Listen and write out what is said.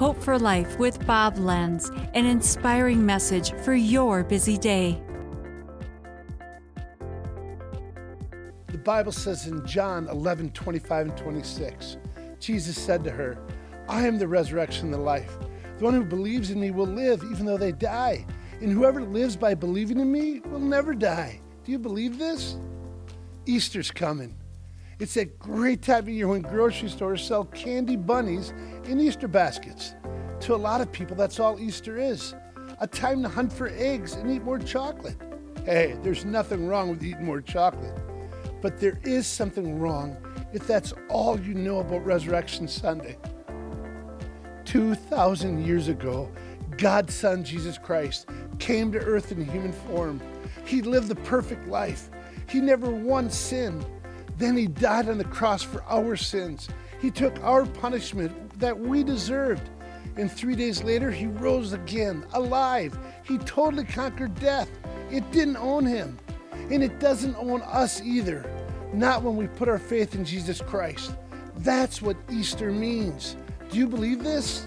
Hope for Life with Bob Lenz, an inspiring message for your busy day. The Bible says in John 11 25 and 26, Jesus said to her, I am the resurrection and the life. The one who believes in me will live even though they die. And whoever lives by believing in me will never die. Do you believe this? Easter's coming. It's a great time of year when grocery stores sell candy bunnies in Easter baskets. To a lot of people, that's all Easter is a time to hunt for eggs and eat more chocolate. Hey, there's nothing wrong with eating more chocolate. But there is something wrong if that's all you know about Resurrection Sunday. 2,000 years ago, God's Son, Jesus Christ, came to earth in human form. He lived the perfect life. He never once sinned. Then he died on the cross for our sins. He took our punishment that we deserved. And three days later, he rose again, alive. He totally conquered death. It didn't own him. And it doesn't own us either. Not when we put our faith in Jesus Christ. That's what Easter means. Do you believe this?